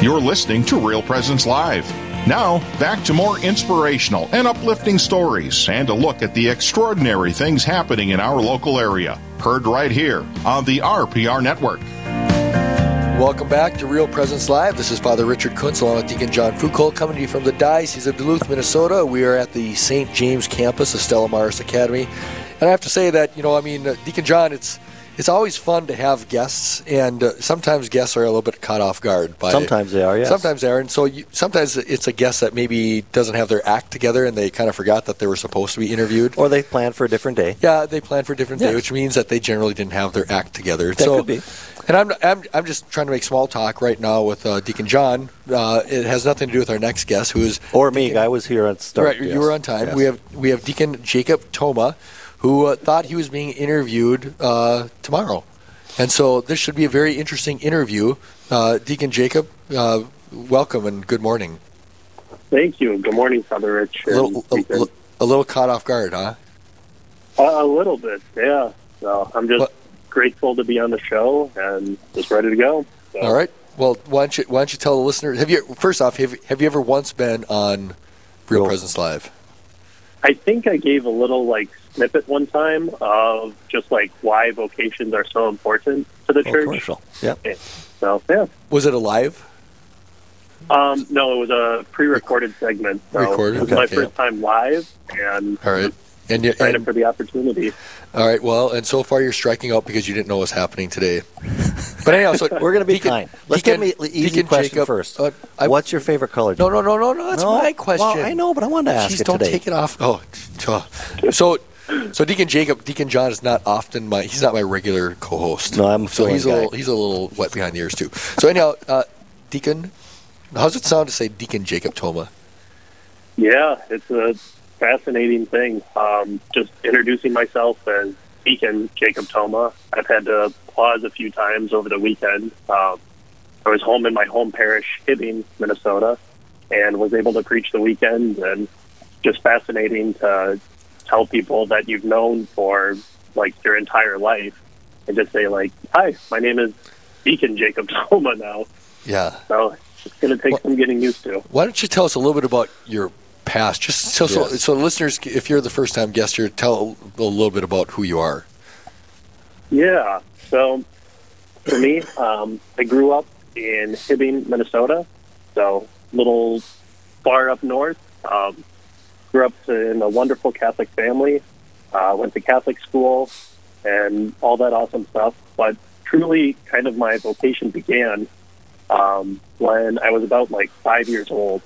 You're listening to Real Presence Live. Now, back to more inspirational and uplifting stories and a look at the extraordinary things happening in our local area. Heard right here on the RPR Network. Welcome back to Real Presence Live. This is Father Richard Kunst along with Deacon John Foucault coming to you from the Diocese of Duluth, Minnesota. We are at the St. James campus of Stella Maris Academy. And I have to say that, you know, I mean, uh, Deacon John, it's it's always fun to have guests, and uh, sometimes guests are a little bit caught off guard. By, sometimes they are, yes. Sometimes they are, and so you, sometimes it's a guest that maybe doesn't have their act together, and they kind of forgot that they were supposed to be interviewed, or they planned for a different day. Yeah, they planned for a different yes. day, which means that they generally didn't have their act together. That so, could be. And I'm, I'm, I'm just trying to make small talk right now with uh, Deacon John. Uh, it has nothing to do with our next guest, who is or me. I was here on start. Right, yes. you were on time. Yes. We have we have Deacon Jacob Toma, who uh, thought he was being interviewed uh, tomorrow. And so this should be a very interesting interview. Uh, Deacon Jacob, uh, welcome and good morning. Thank you. Good morning, Father Rich. A little, a, a little caught off guard, huh? Uh, a little bit, yeah. So I'm just grateful to be on the show and just ready to go. So. All right. Well, why don't you why don't you tell the listener? Have you first off have, have you ever once been on Real Presence Live? I think I gave a little like snippet one time of just like why vocations are so important to the oh, church. Commercial. Yeah. So yeah. Was it a live? Um, no, it was a pre-recorded segment. So Recorded. It was okay. my first time live, and all right. And you excited for the opportunity. All right. Well, and so far you're striking out because you didn't know what's happening today. But anyhow, so we're going to be Deacon, kind. Let's Deacon, get me easy Deacon question Jacob, first. Uh, I, What's your favorite color? No, no, no, no, no. That's no? my question. Well, I know, but I wanted to ask Jeez, it don't today. take it off. Oh, so. So Deacon Jacob, Deacon John is not often my. He's not my regular co-host. No, I'm so he's guy. a little. He's a little wet behind the ears too. So anyhow, uh, Deacon, how's it sound to say Deacon Jacob Toma? Yeah, it's a fascinating thing. Um, just introducing myself as Deacon Jacob Toma. I've had to pause a few times over the weekend. Um, I was home in my home parish, Hibbing, Minnesota, and was able to preach the weekend. And just fascinating to tell people that you've known for like your entire life, and just say like, "Hi, my name is Deacon Jacob Toma." Now, yeah. So it's going to take well, some getting used to. Why don't you tell us a little bit about your past. Just so, yes. so, so listeners, if you're the first time guest here, tell a little bit about who you are. Yeah. So for me, um, I grew up in Hibbing, Minnesota. So little far up north. Um, grew up in a wonderful Catholic family. Uh, went to Catholic school and all that awesome stuff. But truly, kind of my vocation began um, when I was about like five years old.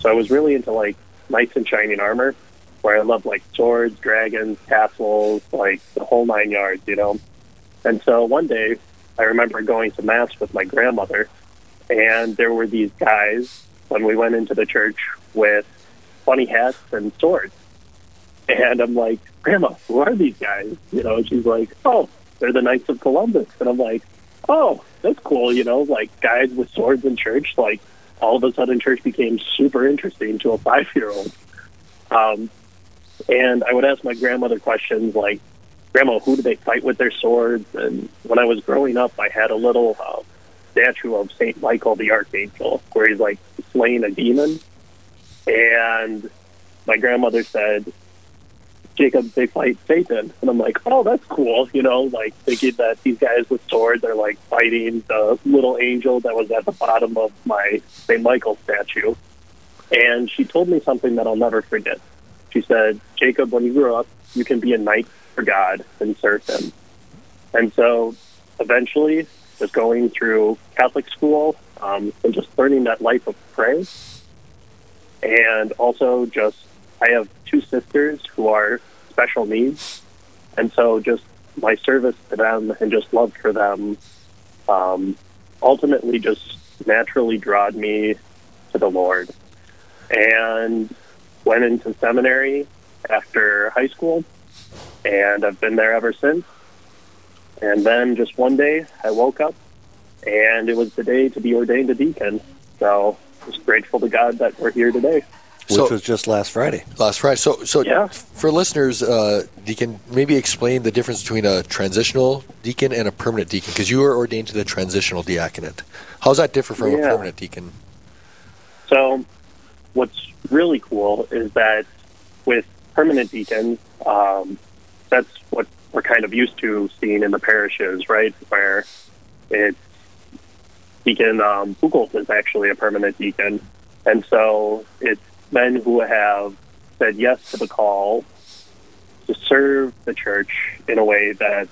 So I was really into like knights in shining armor, where I love like swords, dragons, castles, like the whole nine yards, you know. And so one day, I remember going to mass with my grandmother, and there were these guys when we went into the church with funny hats and swords. And I'm like, Grandma, who are these guys? You know, and she's like, Oh, they're the Knights of Columbus. And I'm like, Oh, that's cool, you know, like guys with swords in church, like all of a sudden church became super interesting to a five year old. Um, and I would ask my grandmother questions like, Grandma, who do they fight with their swords? And when I was growing up, I had a little uh, statue of St. Michael the Archangel where he's like slaying a demon. And my grandmother said, Jacob, they fight Satan. And I'm like, oh, that's cool. You know, like thinking that these guys with swords are like fighting the little angel that was at the bottom of my St. Michael statue. And she told me something that I'll never forget. She said, Jacob, when you grow up, you can be a knight for God and serve him. And so eventually, just going through Catholic school um, and just learning that life of prayer. And also just, I have two sisters who are special needs. And so just my service to them and just love for them um, ultimately just naturally drawed me to the Lord. And went into seminary after high school, and I've been there ever since. And then just one day, I woke up, and it was the day to be ordained a deacon. So just grateful to God that we're here today. which so, was just last Friday. Last Friday. So, so yeah. for listeners, uh, Deacon, maybe explain the difference between a transitional deacon and a permanent deacon, because you were ordained to the transitional diaconate. How does that differ from yeah. a permanent deacon? So, what's really cool is that with permanent deacons, um, that's what we're kind of used to seeing in the parishes, right? Where it's Deacon um, is actually a permanent deacon. And so it's men who have said yes to the call to serve the church in a way that's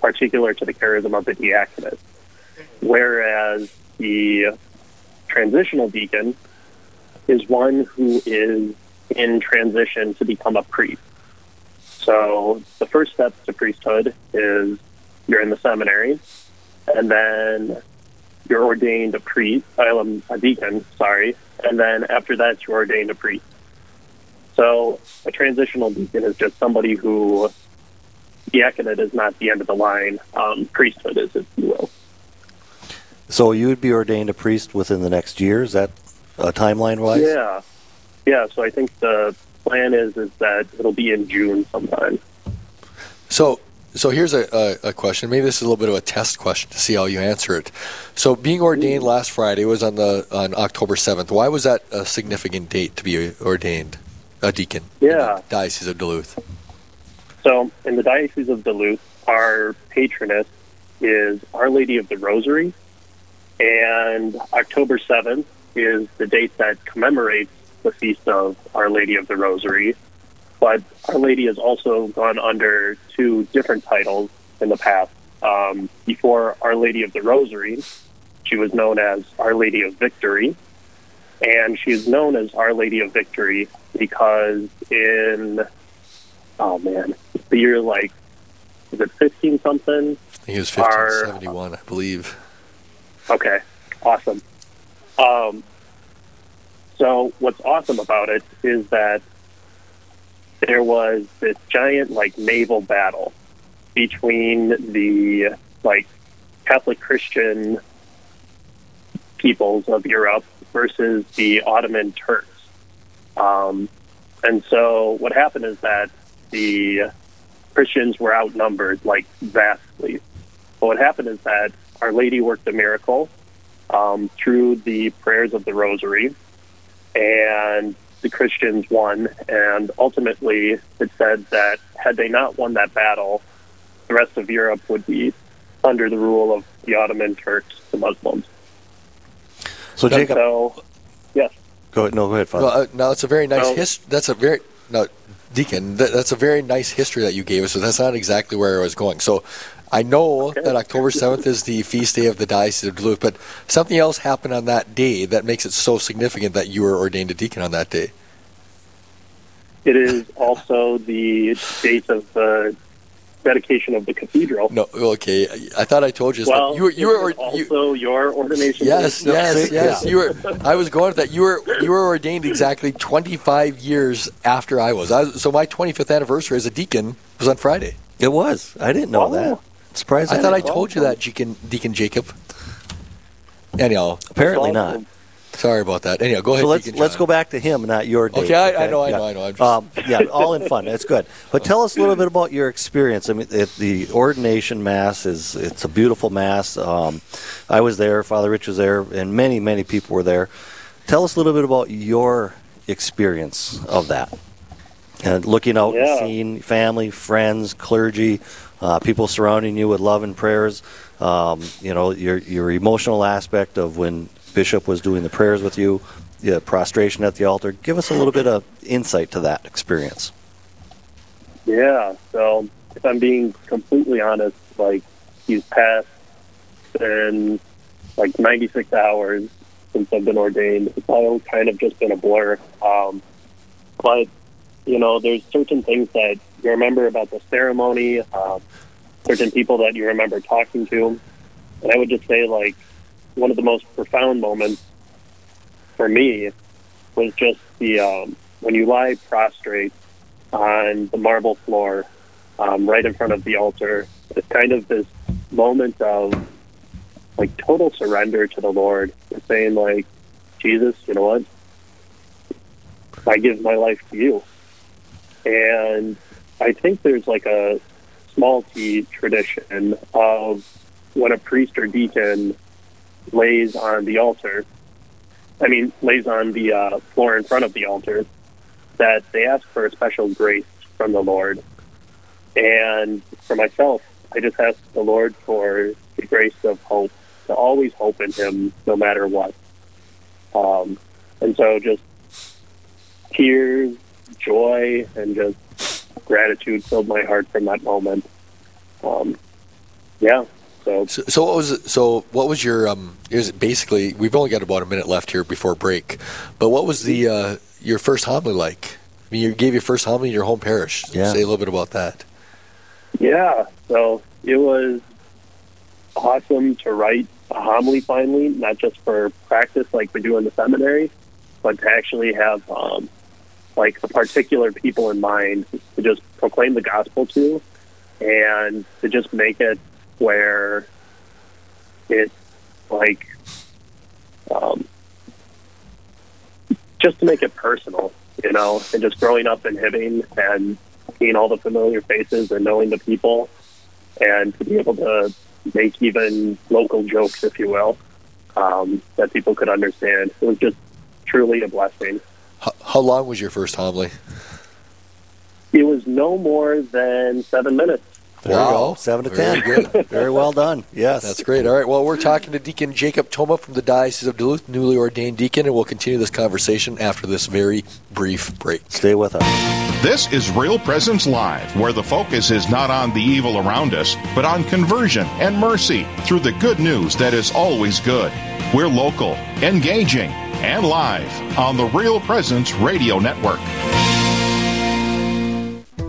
particular to the charism of the diaconate. Whereas the transitional deacon is one who is in transition to become a priest. So the first step to priesthood is you're in the seminary, and then you're ordained a priest, I'm a deacon, sorry, and then after that you're ordained a priest. So a transitional deacon is just somebody who diaconate is not the end of the line. Um, priesthood is, if you will. So you would be ordained a priest within the next year? Is that uh, timeline wise? Yeah, yeah. So I think the plan is is that it'll be in June sometime. So so here's a, a, a, question. Maybe this is a little bit of a test question to see how you answer it. So being ordained last Friday was on the on October seventh. Why was that a significant date to be ordained a deacon? Yeah, Diocese of Duluth. So in the Diocese of Duluth, our patroness is Our Lady of the Rosary, and October seventh is the date that commemorates the feast of Our Lady of the Rosary but Our Lady has also gone under two different titles in the past. Um, before Our Lady of the Rosary, she was known as Our Lady of Victory, and she is known as Our Lady of Victory because in oh man, the year like is it fifteen something? I think it was fifteen seventy one, I believe. Okay, awesome. Um, so what's awesome about it is that there was this giant like naval battle between the like Catholic Christian peoples of Europe versus the Ottoman Turks. Um, and so what happened is that the Christians were outnumbered like vastly. But what happened is that Our Lady worked a miracle um, through the prayers of the Rosary, and the Christians won, and ultimately it said that had they not won that battle, the rest of Europe would be under the rule of the Ottoman Turks, the Muslims. So, Jacob, so, yes. Go ahead. No, go ahead, Father. No, uh, now, that's a very nice history. That's a very no, Deacon. That, that's a very nice history that you gave us. So that's not exactly where I was going. So I know okay. that October 7th is the feast day of the Diocese of Duluth, but something else happened on that day that makes it so significant that you were ordained a deacon on that day. It is also the date of the dedication of the cathedral. No, okay. I thought I told you. Well, you were you were also you, your ordination. Yes, yes, yes. Yeah. You were. I was going to that. You were you were ordained exactly 25 years after I was. I was so my 25th anniversary as a deacon was on Friday. It was. I didn't know that. Surprised. I, thought I told you that, Deacon, Deacon Jacob. Anyhow, apparently not. Sorry about that. Anyhow, go ahead. So let's let's go back to him, not your date. Okay, I, okay? I know, I yeah. know, I know. Just... Um, yeah, all in fun. That's good. But tell us a little bit about your experience. I mean, it, the ordination mass is it's a beautiful mass. Um, I was there, Father Rich was there, and many many people were there. Tell us a little bit about your experience of that and looking out yeah. and seeing family, friends, clergy, uh, people surrounding you with love and prayers. Um, you know, your your emotional aspect of when Bishop was doing the prayers with you, the prostration at the altar. Give us a little bit of insight to that experience. Yeah. So, if I'm being completely honest, like he's passed in like 96 hours since I've been ordained. It's all kind of just been a blur. Um, but you know, there's certain things that you remember about the ceremony, um, certain people that you remember talking to. And I would just say, like, one of the most profound moments for me was just the um, when you lie prostrate on the marble floor um, right in front of the altar. It's kind of this moment of like total surrender to the Lord, saying like, Jesus, you know what? I give my life to you. And I think there's like a small t tradition of when a priest or deacon lays on the altar, I mean, lays on the uh, floor in front of the altar, that they ask for a special grace from the Lord. And for myself, I just ask the Lord for the grace of hope, to always hope in Him no matter what. Um, and so just tears, joy, and just gratitude filled my heart from that moment. Um, yeah. So, So, so what was so what was your um? Is basically we've only got about a minute left here before break, but what was the uh, your first homily like? I mean, you gave your first homily in your home parish. Yeah. Say a little bit about that. yeah. So it was awesome to write a homily finally, not just for practice like we do in the seminary, but to actually have um, like a particular people in mind to just proclaim the gospel to, and to just make it where it's like um, just to make it personal, you know, and just growing up in Hibbing and seeing all the familiar faces and knowing the people, and to be able to make even local jokes, if you will, um, that people could understand. It was just truly a blessing. How, how long was your first homily? It was no more than seven minutes. There you go. Seven to Very ten. good. Very well done. Yes. That's great. All right. Well, we're talking to Deacon Jacob Toma from the Diocese of Duluth, newly ordained deacon, and we'll continue this conversation after this very brief break. Stay with us. This is Real Presence Live, where the focus is not on the evil around us, but on conversion and mercy through the good news that is always good. We're local, engaging, and live on the Real Presence Radio Network.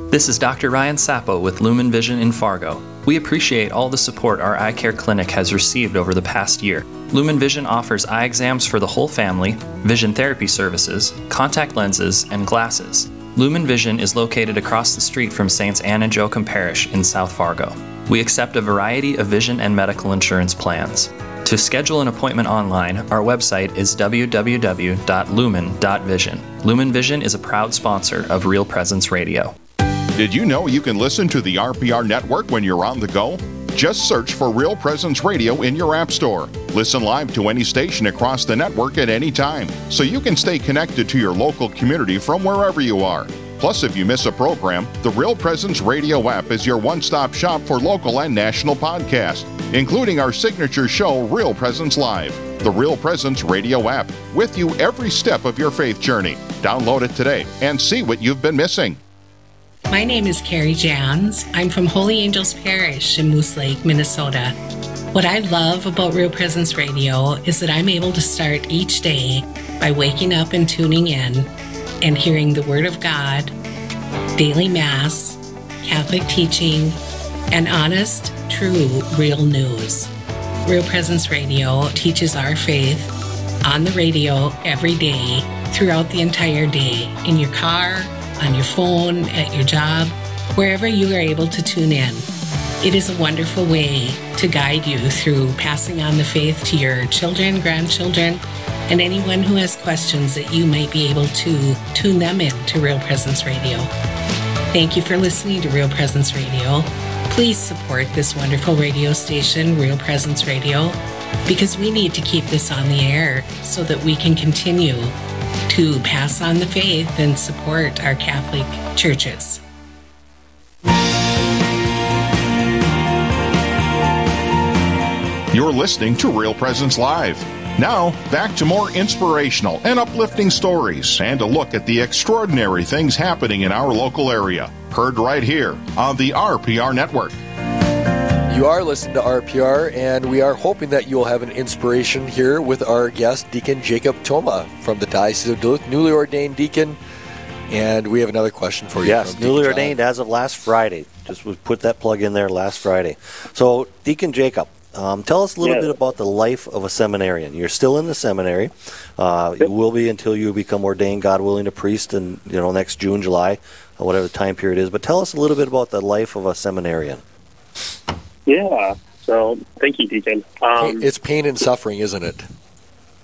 This is Dr. Ryan Sapo with Lumen Vision in Fargo. We appreciate all the support our eye care clinic has received over the past year. Lumen Vision offers eye exams for the whole family, vision therapy services, contact lenses, and glasses. Lumen Vision is located across the street from Saints Anne and Joachim Parish in South Fargo. We accept a variety of vision and medical insurance plans. To schedule an appointment online, our website is www.lumen.vision. Lumen Vision is a proud sponsor of Real Presence Radio. Did you know you can listen to the RPR network when you're on the go? Just search for Real Presence Radio in your App Store. Listen live to any station across the network at any time, so you can stay connected to your local community from wherever you are. Plus, if you miss a program, the Real Presence Radio app is your one stop shop for local and national podcasts, including our signature show, Real Presence Live. The Real Presence Radio app, with you every step of your faith journey. Download it today and see what you've been missing. My name is Carrie Jans. I'm from Holy Angels Parish in Moose Lake, Minnesota. What I love about Real Presence Radio is that I'm able to start each day by waking up and tuning in and hearing the Word of God, daily Mass, Catholic teaching, and honest, true, real news. Real Presence Radio teaches our faith on the radio every day throughout the entire day in your car, on your phone, at your job, wherever you are able to tune in. It is a wonderful way to guide you through passing on the faith to your children, grandchildren, and anyone who has questions that you might be able to tune them in to Real Presence Radio. Thank you for listening to Real Presence Radio. Please support this wonderful radio station, Real Presence Radio, because we need to keep this on the air so that we can continue to pass on the faith and support our Catholic churches. You're listening to Real Presence Live. Now, back to more inspirational and uplifting stories and a look at the extraordinary things happening in our local area. Heard right here on the RPR Network. You are listening to RPR, and we are hoping that you will have an inspiration here with our guest, Deacon Jacob Toma from the Diocese of Duluth, newly ordained deacon. And we have another question for you. Yes, newly Deacon ordained as of last Friday. Just we put that plug in there last Friday. So, Deacon Jacob, um, tell us a little Yeah. bit about the life of a seminarian. You're still in the seminary. Uh, you will be until you become ordained, God willing, a priest, in you know next June, July, or whatever the time period is. But tell us a little bit about the life of a seminarian. Yeah. So thank you, Deacon. Um, It's pain and suffering, isn't it?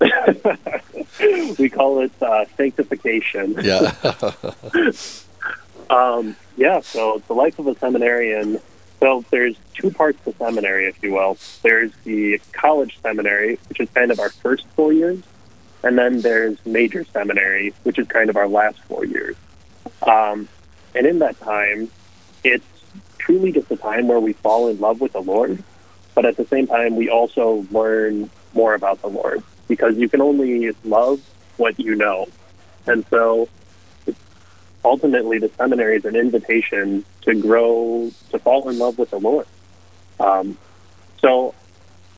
we call it uh, sanctification. Yeah. Um, yeah, so the life of a seminarian. So there's two parts to seminary, if you will. There's the college seminary, which is kind of our first four years, and then there's major seminary, which is kind of our last four years. Um, and in that time, it's truly just a time where we fall in love with the Lord, but at the same time, we also learn more about the Lord because you can only love what you know. And so ultimately the seminary is an invitation to grow, to fall in love with the Lord. Um, so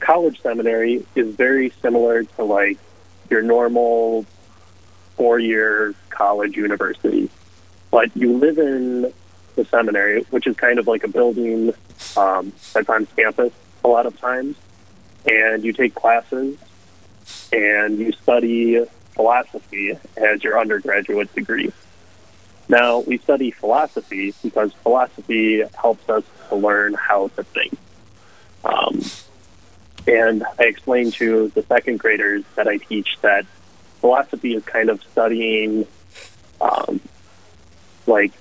college seminary is very similar to like your normal four-year college university, but you live in the seminary, which is kind of like a building um, that's on campus a lot of times, and you take classes and you study philosophy as your undergraduate degree. Now, we study philosophy because philosophy helps us to learn how to think. Um, and I explain to the second graders that I teach that philosophy is kind of studying, um, like,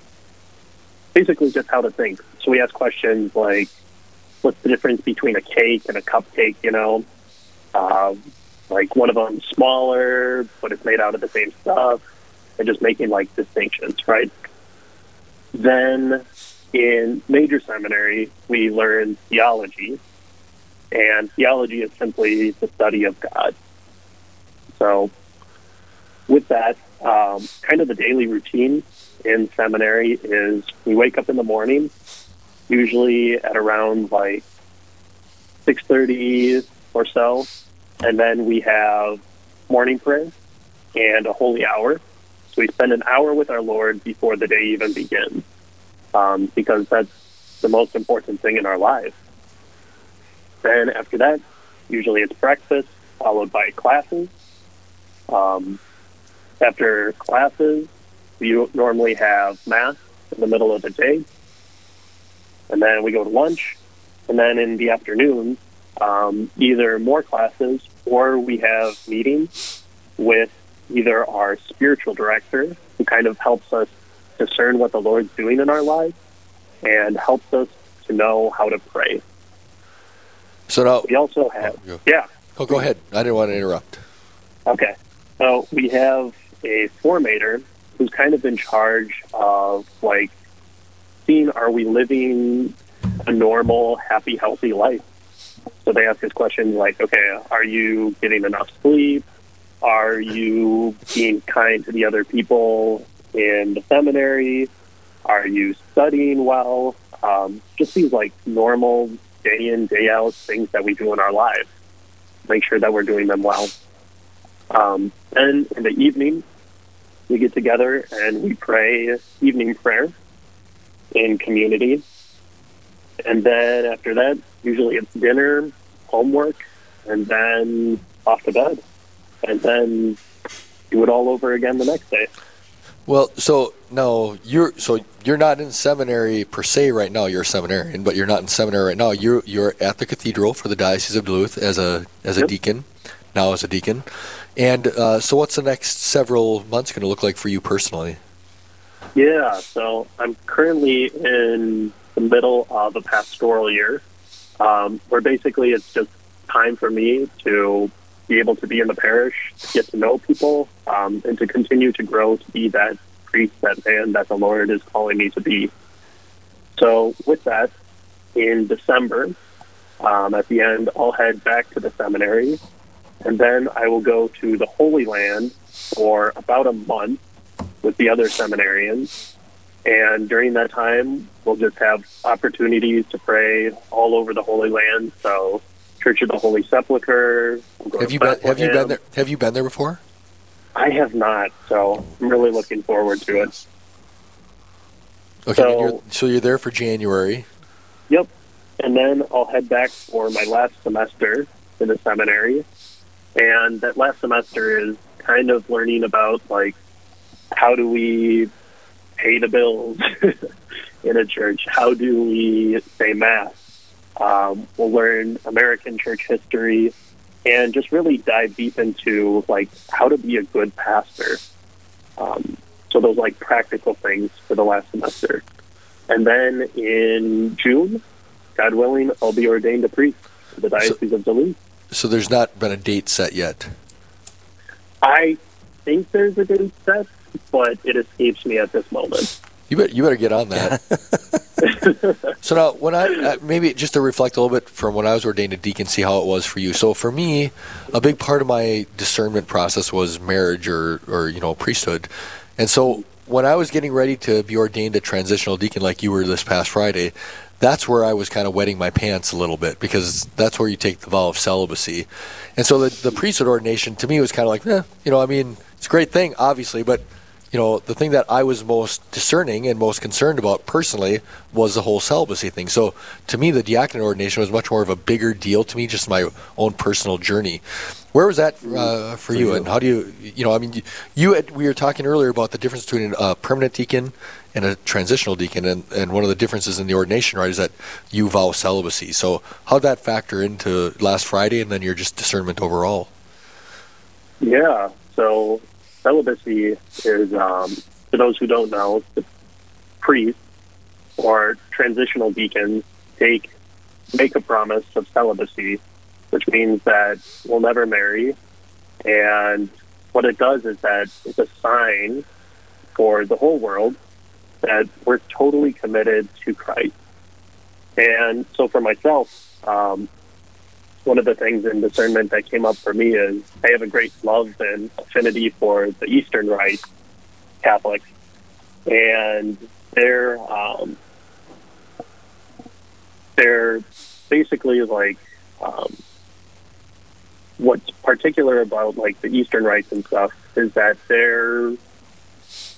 basically just how to think. So we ask questions like, what's the difference between a cake and a cupcake, you know? Uh, like, one of them's smaller, but it's made out of the same stuff and just making like distinctions, right? Then in major seminary, we learn theology, and theology is simply the study of God. So, with that, um, kind of the daily routine in seminary is we wake up in the morning, usually at around like six thirty or so, and then we have morning prayer and a holy hour we spend an hour with our Lord before the day even begins, um, because that's the most important thing in our lives. Then after that, usually it's breakfast followed by classes. Um, after classes, we normally have mass in the middle of the day, and then we go to lunch, and then in the afternoon, um, either more classes or we have meetings with either our spiritual director, who kind of helps us discern what the Lord's doing in our lives and helps us to know how to pray. So now we also oh, have, oh, yeah. Oh, go ahead. I didn't want to interrupt. Okay. So we have a formator who's kind of in charge of like seeing are we living a normal, happy, healthy life. So they ask this question like, okay, are you getting enough sleep? Are you being kind to the other people in the seminary? Are you studying well? Um, just these like normal day in, day out things that we do in our lives. Make sure that we're doing them well. Um, and in the evening, we get together and we pray evening prayer in community. And then after that, usually it's dinner, homework, and then off to bed and then do it all over again the next day. Well, so no, you're so you're not in seminary per se right now. You're a seminarian, but you're not in seminary right now. You're you're at the cathedral for the Diocese of Duluth as a as a yep. deacon, now as a deacon. And uh, so, what's the next several months going to look like for you personally? Yeah, so I'm currently in the middle of a pastoral year, um, where basically it's just time for me to be able to be in the parish, to get to know people, um, and to continue to grow to be that priest, that man that the Lord is calling me to be. So, with that, in December, um, at the end, I'll head back to the seminary, and then I will go to the Holy Land for about a month with the other seminarians. And during that time, we'll just have opportunities to pray all over the Holy Land. So Church of the Holy Sepulchre. Have you been, have you been there? Have you been there before? I have not, so I'm really looking forward to it. Okay, so, you're, so you're there for January. Yep, and then I'll head back for my last semester in the seminary, and that last semester is kind of learning about like how do we pay the bills in a church? How do we say mass? Um, we'll learn American church history, and just really dive deep into like how to be a good pastor. Um, so those like practical things for the last semester. And then in June, God willing, I'll be ordained a priest for the Diocese so, of Duluth. So there's not been a date set yet. I think there's a date set, but it escapes me at this moment. You better, you better get on that. so now, when I uh, maybe just to reflect a little bit from when I was ordained a deacon, see how it was for you. So for me, a big part of my discernment process was marriage or or you know priesthood, and so when I was getting ready to be ordained a transitional deacon, like you were this past Friday, that's where I was kind of wetting my pants a little bit because that's where you take the vow of celibacy. And so the, the priesthood ordination to me was kind of like, eh, you know, I mean, it's a great thing, obviously, but you know, the thing that I was most discerning and most concerned about personally was the whole celibacy thing. So to me, the diaconate ordination was much more of a bigger deal to me, just my own personal journey. Where was that uh, for, you, and how do you, you know, I mean, you had, we were talking earlier about the difference between a permanent deacon and a transitional deacon, and, and one of the differences in the ordination, right, is that you vow celibacy. So how did that factor into last Friday, and then your just discernment overall? Yeah, so celibacy is, um, for those who don't know, the priests or transitional deacons take make a promise of celibacy, which means that we'll never marry. And what it does is that it's a sign for the whole world that we're totally committed to Christ. And so for myself, um, one of the things in discernment that came up for me is I have a great love and affinity for the Eastern Rite Catholics, and they're um, they're basically like um, what's particular about like the Eastern rites and stuff is that they're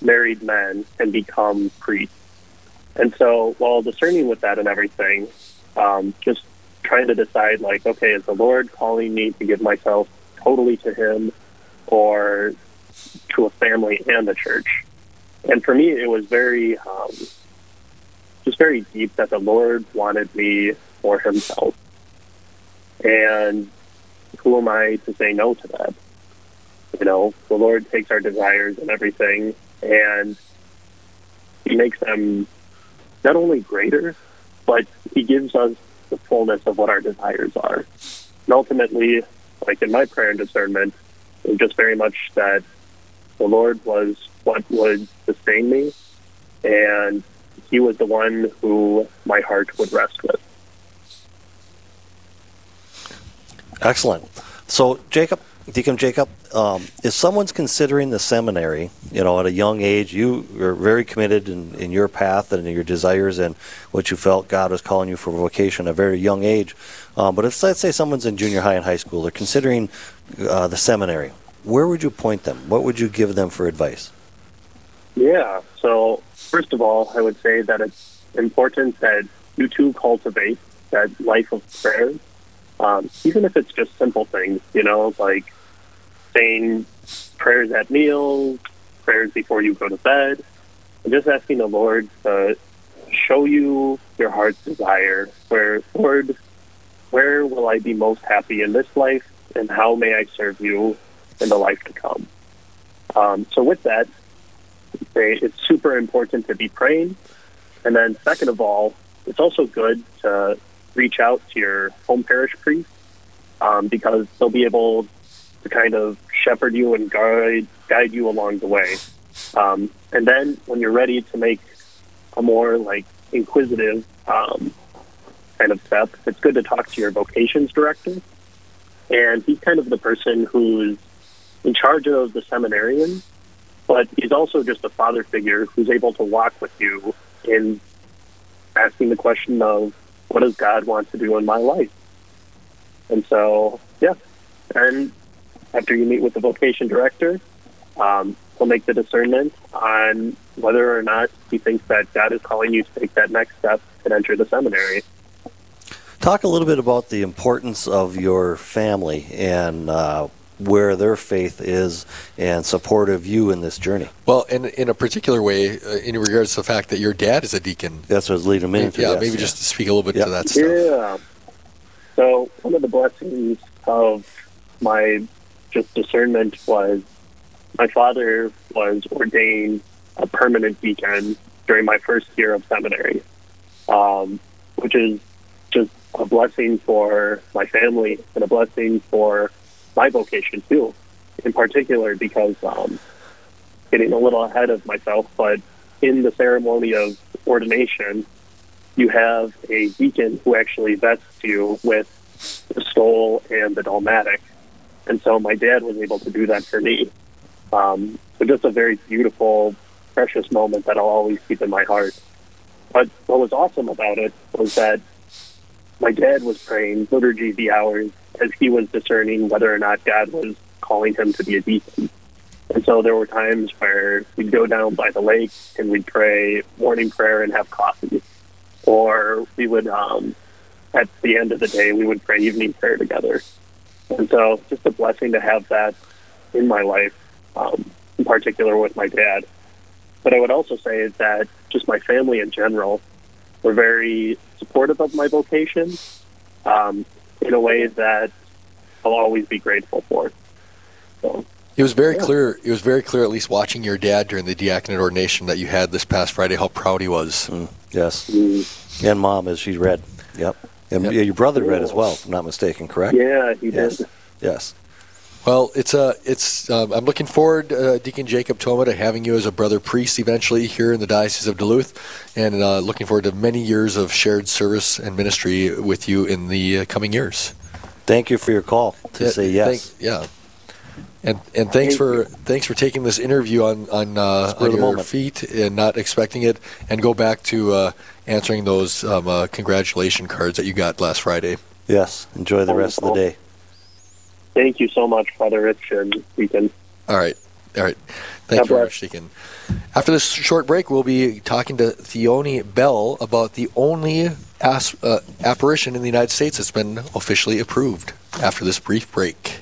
married men can become priests, and so while discerning with that and everything, um, just trying to decide like, okay, is the Lord calling me to give myself totally to Him or to a family and the church? And for me, it was very, um, just very deep that the Lord wanted me for Himself. And who am I to say no to that? You know, the Lord takes our desires and everything, and He makes them not only greater, but He gives us the fullness of what our desires are. And ultimately, like in my prayer and discernment, it was just very much that the Lord was what would sustain me, and He was the one who my heart would rest with. Excellent. So, Jacob, Deacon Jacob, um, if someone's considering the seminary, you know, at a young age, you are very committed in, in your path and in your desires and what you felt God was calling you for vocation at a very young age. Um, but if, let's say, someone's in junior high and high school, they're considering uh, the seminary, where would you point them? What would you give them for advice? Yeah. So, first of all, I would say that it's important that you too cultivate that life of prayer, um, even if it's just simple things, you know, like saying prayers at meals, prayers before you go to bed, and just asking the Lord to show you your heart's desire. Where, Lord, where will I be most happy in this life, and how may I serve you in the life to come? Um, so, with that, it's super important to be praying. And then, second of all, it's also good to reach out to your home parish priest um, because they'll be able to kind of shepherd you and guide guide you along the way. Um, and then when you're ready to make a more like inquisitive um, kind of step, it's good to talk to your vocations director. And he's kind of the person who's in charge of the seminarian, but he's also just a father figure who's able to walk with you in asking the question of what does God want to do in my life? And so, yeah. And after you meet with the vocation director, um, he'll make the discernment on whether or not he thinks that God is calling you to take that next step and enter the seminary. Talk a little bit about the importance of your family and uh, where their faith is and support of you in this journey. Well, in in a particular way, uh, in regards to the fact that your dad is a deacon. That's what's leading me into. Yeah, yes, maybe yeah. just to speak a little bit to that stuff. Yeah. So one of the blessings of my just discernment was my father was ordained a permanent deacon during my first year of seminary, um, which is just a blessing for my family and a blessing for my vocation too, in particular because um, getting a little ahead of myself, but in the ceremony of ordination, you have a deacon who actually vests you with the stole and the dalmatic. And so my dad was able to do that for me. Um, so just a very beautiful, precious moment that I'll always keep in my heart. But what was awesome about it was that my dad was praying liturgy the hours as he was discerning whether or not God was calling him to be a deacon. And so there were times where we'd go down by the lake and we'd pray morning prayer and have coffee. Or we would, um, at the end of the day, we would pray evening prayer together. And so just a blessing to have that in my life, um, in particular with my dad. But I would also say that just my family in general were very supportive of my vocation um, in a way that I'll always be grateful for. So. It was very clear. It was very clear, at least watching your dad during the diaconate ordination that you had this past Friday, how proud he was. Mm, yes, mm. and mom, as she read. Yep, and yep. your brother read as well, if I'm not mistaken. Correct? Yeah, he yes. did. Yes. Well, it's uh, it's. Um, I'm looking forward, uh, Deacon Jacob Toma, to having you as a brother priest eventually here in the Diocese of Duluth, and uh, looking forward to many years of shared service and ministry with you in the uh, coming years. Thank you for your call to say yes. Thank, yeah, and and thanks for thanks for taking this interview on on, uh, on your moment. feet and not expecting it, and go back to uh, answering those um, uh, congratulation cards that you got last Friday. Yes, enjoy the rest of the day. Thank you so much, Father Rich and Deacon. All right. All right. Thank you very much, Deacon. After this short break, we'll be talking to Theoni Bell about the only as, uh, apparition in the United States that's been officially approved after this brief break.